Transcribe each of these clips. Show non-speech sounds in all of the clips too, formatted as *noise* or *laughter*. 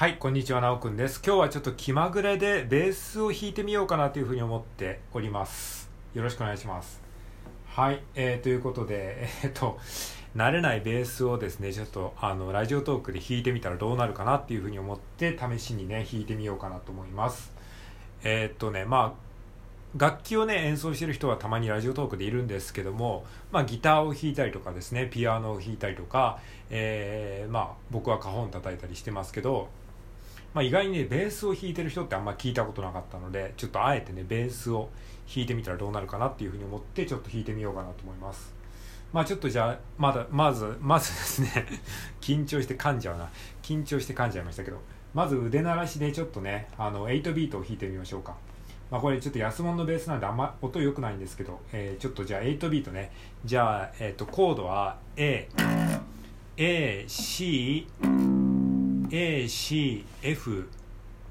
はい、こんにちは、なおくんです。今日はちょっと気まぐれでベースを弾いてみようかなというふうに思っております。よろしくお願いします。はい、えー、ということで、えー、っと、慣れないベースをですね、ちょっとあの、ラジオトークで弾いてみたらどうなるかなっていうふうに思って、試しにね、弾いてみようかなと思います。えー、っとね、まあ、楽器をね演奏してる人はたまにラジオトークでいるんですけども、まあ、ギターを弾いたりとかですねピアノを弾いたりとか、えー、まあ、僕はカホン叩いたりしてますけどまあ、意外にねベースを弾いてる人ってあんま聞いたことなかったのでちょっとあえてねベースを弾いてみたらどうなるかなっていうふうに思ってちょっと弾いてみようかなと思います。まあちょっとじゃあまだまずまずですね *laughs* 緊張して噛んじゃうな。緊張して噛んじゃいましたけどまず腕鳴らしでちょっとねあの8ビートを弾いてみましょうか。まあ、これちょっと安物のベースなんであんま音良くないんですけど、えー、ちょっとじゃあ8ビートね。じゃあ、えー、とコードは aac ACFG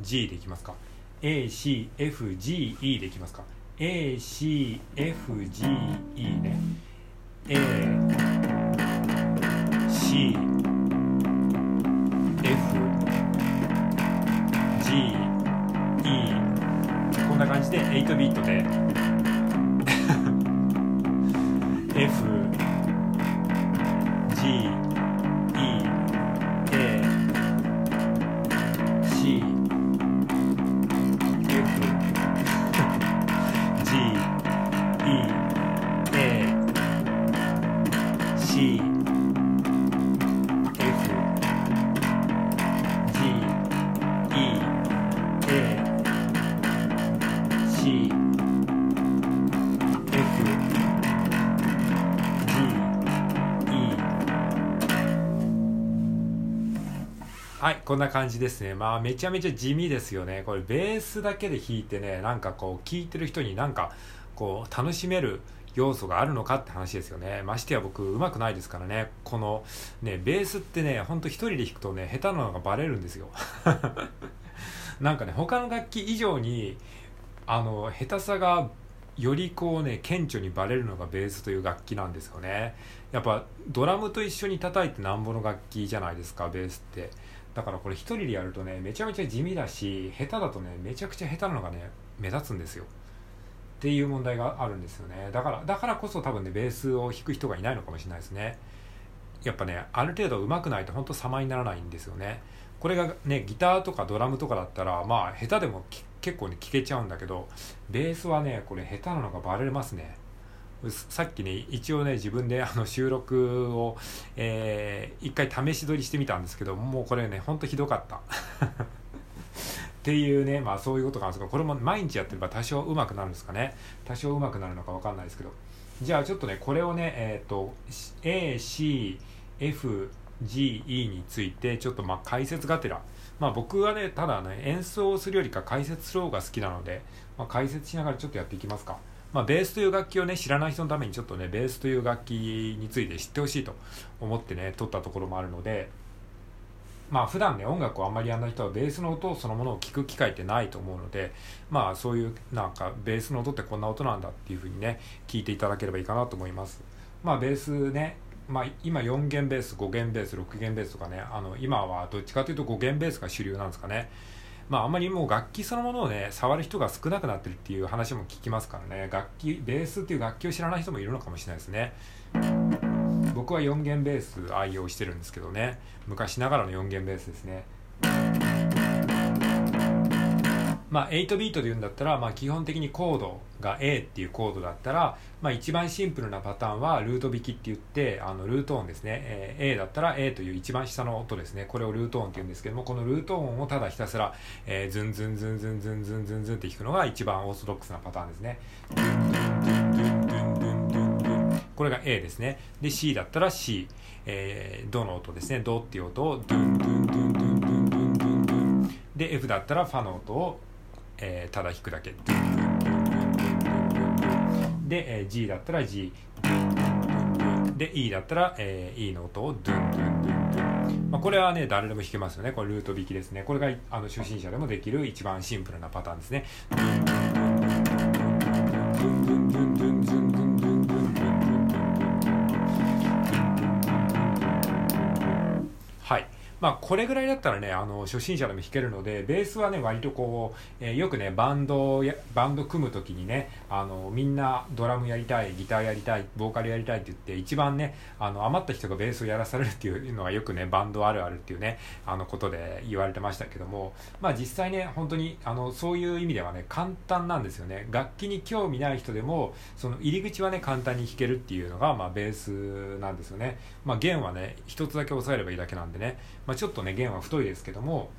でいきますか。ACFGE でいきますか。ACFGE ね。A C F G E こんな感じで8ビットで。*laughs* F G はいこんな感じですね。まあめちゃめちゃ地味ですよね。これベースだけで弾いてねなんかこう聴いてる人になんかこう楽しめる要素があるのかって話ですよね。ましてや僕うまくないですからね。このねベースってねほんと1人で弾くとね下手なのがバレるんですよ。*laughs* なんかね他の楽器以上にあの下手さがよりこうね顕著にバレるのがベースという楽器なんですよね。やっぱドラムと一緒に叩いてなんぼの楽器じゃないですかベースって。だからこれ1人でやるとねめちゃめちゃ地味だし下手だとねめちゃくちゃ下手なのがね目立つんですよ。っていう問題があるんですよね。だからだからこそ多分ねベースを弾く人がいないのかもしれないですね。やっぱねある程度上手くないとほんと様にならないんですよね。これがねギターとかドラムとかだったらまあ下手でも結構ね聞けちゃうんだけどベースはねこれ下手なのがバレますね。さっきね一応ね自分であの収録を、えー、一回試し撮りしてみたんですけどもうこれねほんとひどかった。*laughs* っていうねまあそういうことなんですけどこれも毎日やってれば多少うまくなるんですかね。多少うまくなるのか分かんないですけど。じゃあちょっとねこれをねえっ、ー、と ACFGE についてちょっとまあ解説がてら。まあ僕はねただね演奏するよりか解説する方が好きなので、まあ、解説しながらちょっとやっていきますか。まあ、ベースという楽器をね知らない人のためにちょっとねベースという楽器について知ってほしいと思ってね撮ったところもあるのでまあ普段ね音楽をあんまりやらない人はベースの音そのものを聞く機会ってないと思うのでまあそういうなんかベースの音ってこんな音なんだっていうふうにね聞いていただければいいかなと思います。まあベースねまあ、今4弦ベース5弦ベース6弦ベースとかねあの今はどっちかというと5弦ベースが主流なんですかね。まああんまりもう楽器そのものをね触る人が少なくなってるっていう話も聞きますからね。楽器ベースっていう楽器を知らない人もいるのかもしれないですね。僕は4弦ベース愛用してるんですけどね。昔ながらの4弦ベースですね。まあ、8ビートで言うんだったら、まあ、基本的にコードが A っていうコードだったら、まあ、一番シンプルなパターンはルート弾きって言ってあのルート音ですね、えー、A だったら A という一番下の音ですねこれをルート音って言うんですけどもこのルート音をただひたすら、えー、ズンズンズンズンズンズンズンズンって弾くのが一番オーソドックスなパターンですね。これが A ですね。で C だったら C、えー、ドの音ですね。ドっていう音をドゥンドゥンドゥンドゥンドゥンドゥンドゥンで F だったらファの音をえー、ただ弾くだけ。で、えー、G だったら G で E だったら、えー、E の音をドゥンドゥンドゥンドゥン、まあ、これはね誰でも弾けますよね。これルート弾きですね。これがあの初心者でもできる一番シンプルなパターンですね。ドゥンドゥンドゥンドゥンドゥンドゥンドゥンまあこれぐらいだったらねあの初心者でも弾けるのでベースはね割とこう、えー、よくねバンドやバンド組む時にねあのみんなドラムやりたいギターやりたいボーカルやりたいって言って一番ねあの余った人がベースをやらされるっていうのがよくねバンドあるあるっていうねあのことで言われてましたけどもまあ実際ね本当にあのそういう意味ではね簡単なんですよね。楽器に興味ない人でもその入り口はね簡単に弾けるっていうのが、まあ、ベースなんですよね。まあ弦はね一つだけ押さえればいいだけなんでね、まあ、ちょっとね弦は太いですけども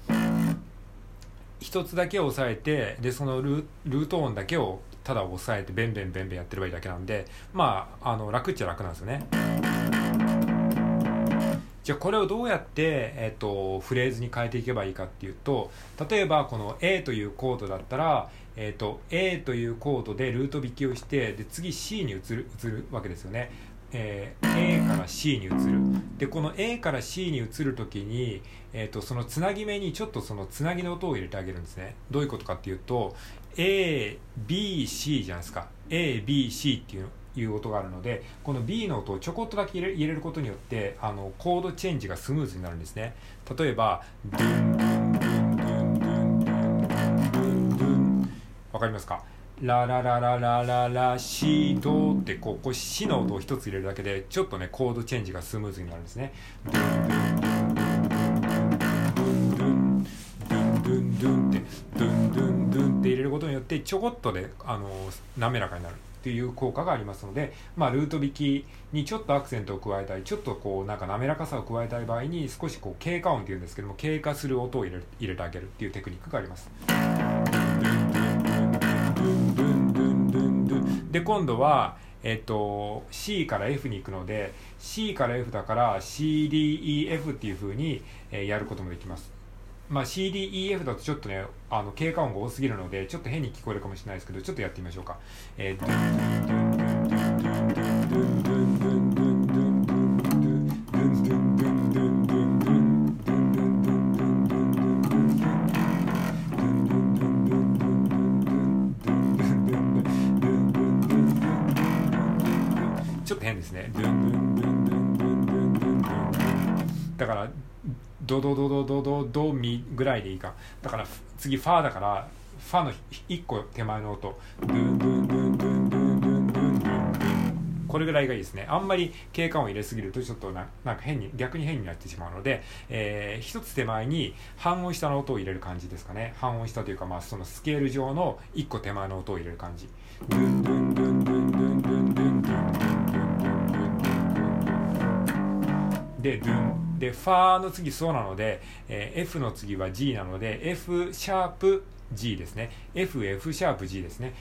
一つだけ押さえてでそのルート音だけをただ押さえてベンベンベンベンやってればいいだけなんでまああの楽っちゃ楽なんですよね。じゃあこれをどうやって、えーと、フレーズに変えていけばいいかっていうと例えばこの A というコードだったら、えーと、A というコードでルート引きをしてで次 C に移る移るわけですよね。えー、A から C に移る。でこの A から C に移る時に、えーと、そのつなぎ目にちょっとそのつなぎの音を入れてあげるんですね。どういうことかっていうと ABC じゃないですか。ABC っていういう音があるのでこの B の音をちょこっとだけ入れ入れることによってあのコードチェンジがスムーズになるんですね。例えばわかりますか？ラララララララシドってこうこうシの音を一つ入れるだけでちょっとねコードチェンジがスムーズになるんですね。ドゥンドゥンドってドゥンドゥンドゥンって入れることによってちょこっとで、あの滑らかになるっていう効果がありますので、まあ、ルート弾きにちょっとアクセントを加えたりちょっとこうなんか滑らかさを加えたい場合に少しこう経過音っていうんですけども経過する音を入れ入れてあげるっていうテクニックがあります。で今度は、えっと、C から F に行くので C から F だから CDEF っていう風に、え、やることもできます。まあ、CDEF だとちょっとねあの経過音が多すぎるのでちょっと変に聞こえるかもしれないですけどちょっとやってみましょうか。えちですねだからドドドドドドドミぐらいでいいかだから次ファーだからファの1個手前の音これぐらいがいいですねあんまり景観を入れすぎるとちょっとなんか変に逆に変になってしまうので、えー、1つ手前に半音下の音を入れる感じですかね半音下というか、まあ、そのスケール上の1個手前の音を入れる感じ。でドゥンで、ファーの次そうなので、えー、F の次は G なので、F シャープ G ですね。F、F シャープ G ですね。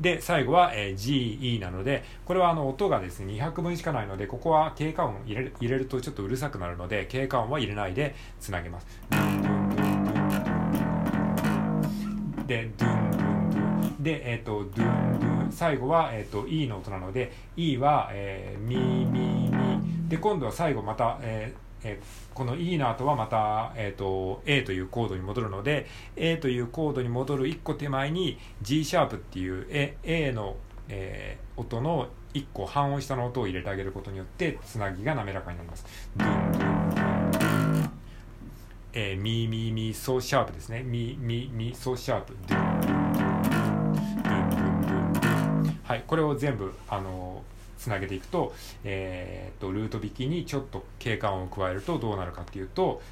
で、最後は、えー、G、E なので、これはあの音がですね、200分しかないので、ここは経過音入れる入れるとちょっとうるさくなるので、経過音は入れないでつなげます。で、ドゥンドゥンドゥン。で、えっ、ー、と、ドゥンドゥン最後は、えーと、E の音なので E は、えー、ミミミで今度は最後また、えーえー、この E の後はまた、えーと、A というコードに戻るので A というコードに戻る1個手前に G シャープっていう A, A の、えー、音の1個半音下の音を入れてあげることによってつなぎが滑らかになります。ドゥンドゥンドゥンえー、ミミミソシャープですね。ミミミソーシャープ。はい、これを全部あのつなげていくと,、えーと、とルート引きにちょっと景観を加えるとどうなるかっていうと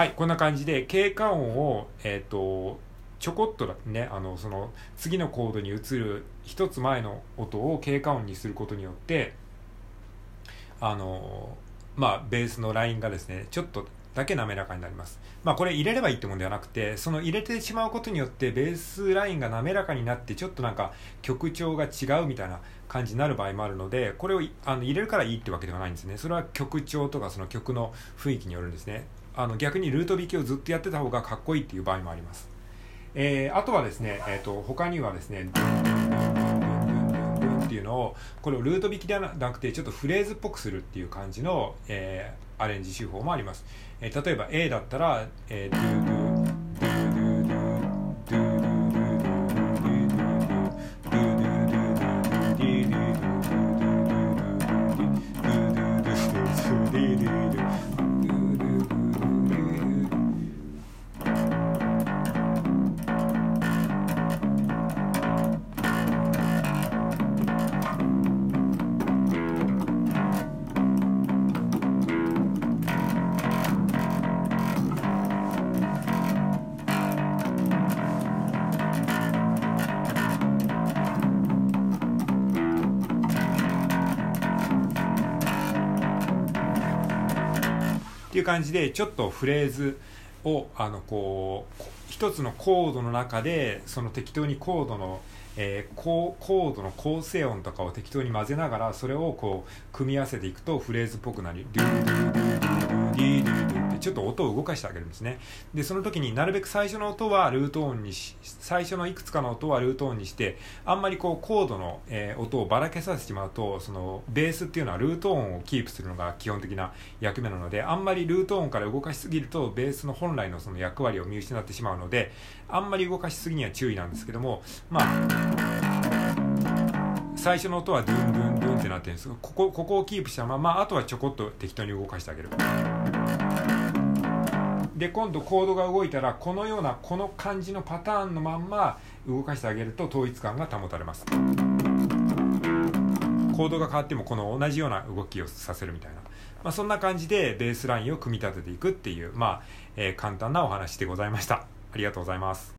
はいこんな感じで経過音をえっ、ー、とちょこっとだねあのその次のコードに移る一つ前の音を経過音にすることによってあのまあベースのラインがですねちょっとだけ滑らかになります。まあこれ入れればいいってもんではなくて、その入れてしまうことによってベースラインが滑らかになってちょっとなんか曲調が違うみたいな感じになる場合もあるので、これをあの入れるからいいってわけではないんですね。それは曲調とかその曲の雰囲気によるんですね。あの逆にルート引きをずっとやってた方がかっこいいっていう場合もあります、えー、あとはですね、えーと、他にはですねっていうのをこれをルート引きではなくてちょっとフレーズっぽくするっていう感じの、えー、アレンジ手法もあります、えー、例えば A だったら、えー、っていう感じでちょっとフレーズをあのこう一つのコードの中でその適当にコードの、えー、コードの構成音とかを適当に混ぜながらそれをこう組み合わせていくとフレーズっぽくなりドゥードゥーディってちょっと音を動かしてあげるん。ですねでその時になるべく最初の音はルート音にし最初のいくつかの音はルート音にしてあんまりこうコードの、えー、音をばらけさせてしまうとそのベースっていうのはルート音をキープするのが基本的な役目なのであんまりルート音から動かしすぎるとベースの本来のその役割を見失ってしまうのであんまり動かしすぎには注意なんですけどもまあ最初の音はドゥンドゥンドゥンってなってるんですここここをキープしたままあとはちょこっと適当に動かしてあげる。で今度コードが動いたらこのようなこの感じのパターンのまんま動かしてあげると統一感が保たれます。コードが変わってもこの同じような動きをさせるみたいな、まあ、そんな感じでベースラインを組み立てていくっていう、まあえー、簡単なお話でございました。ありがとうございます。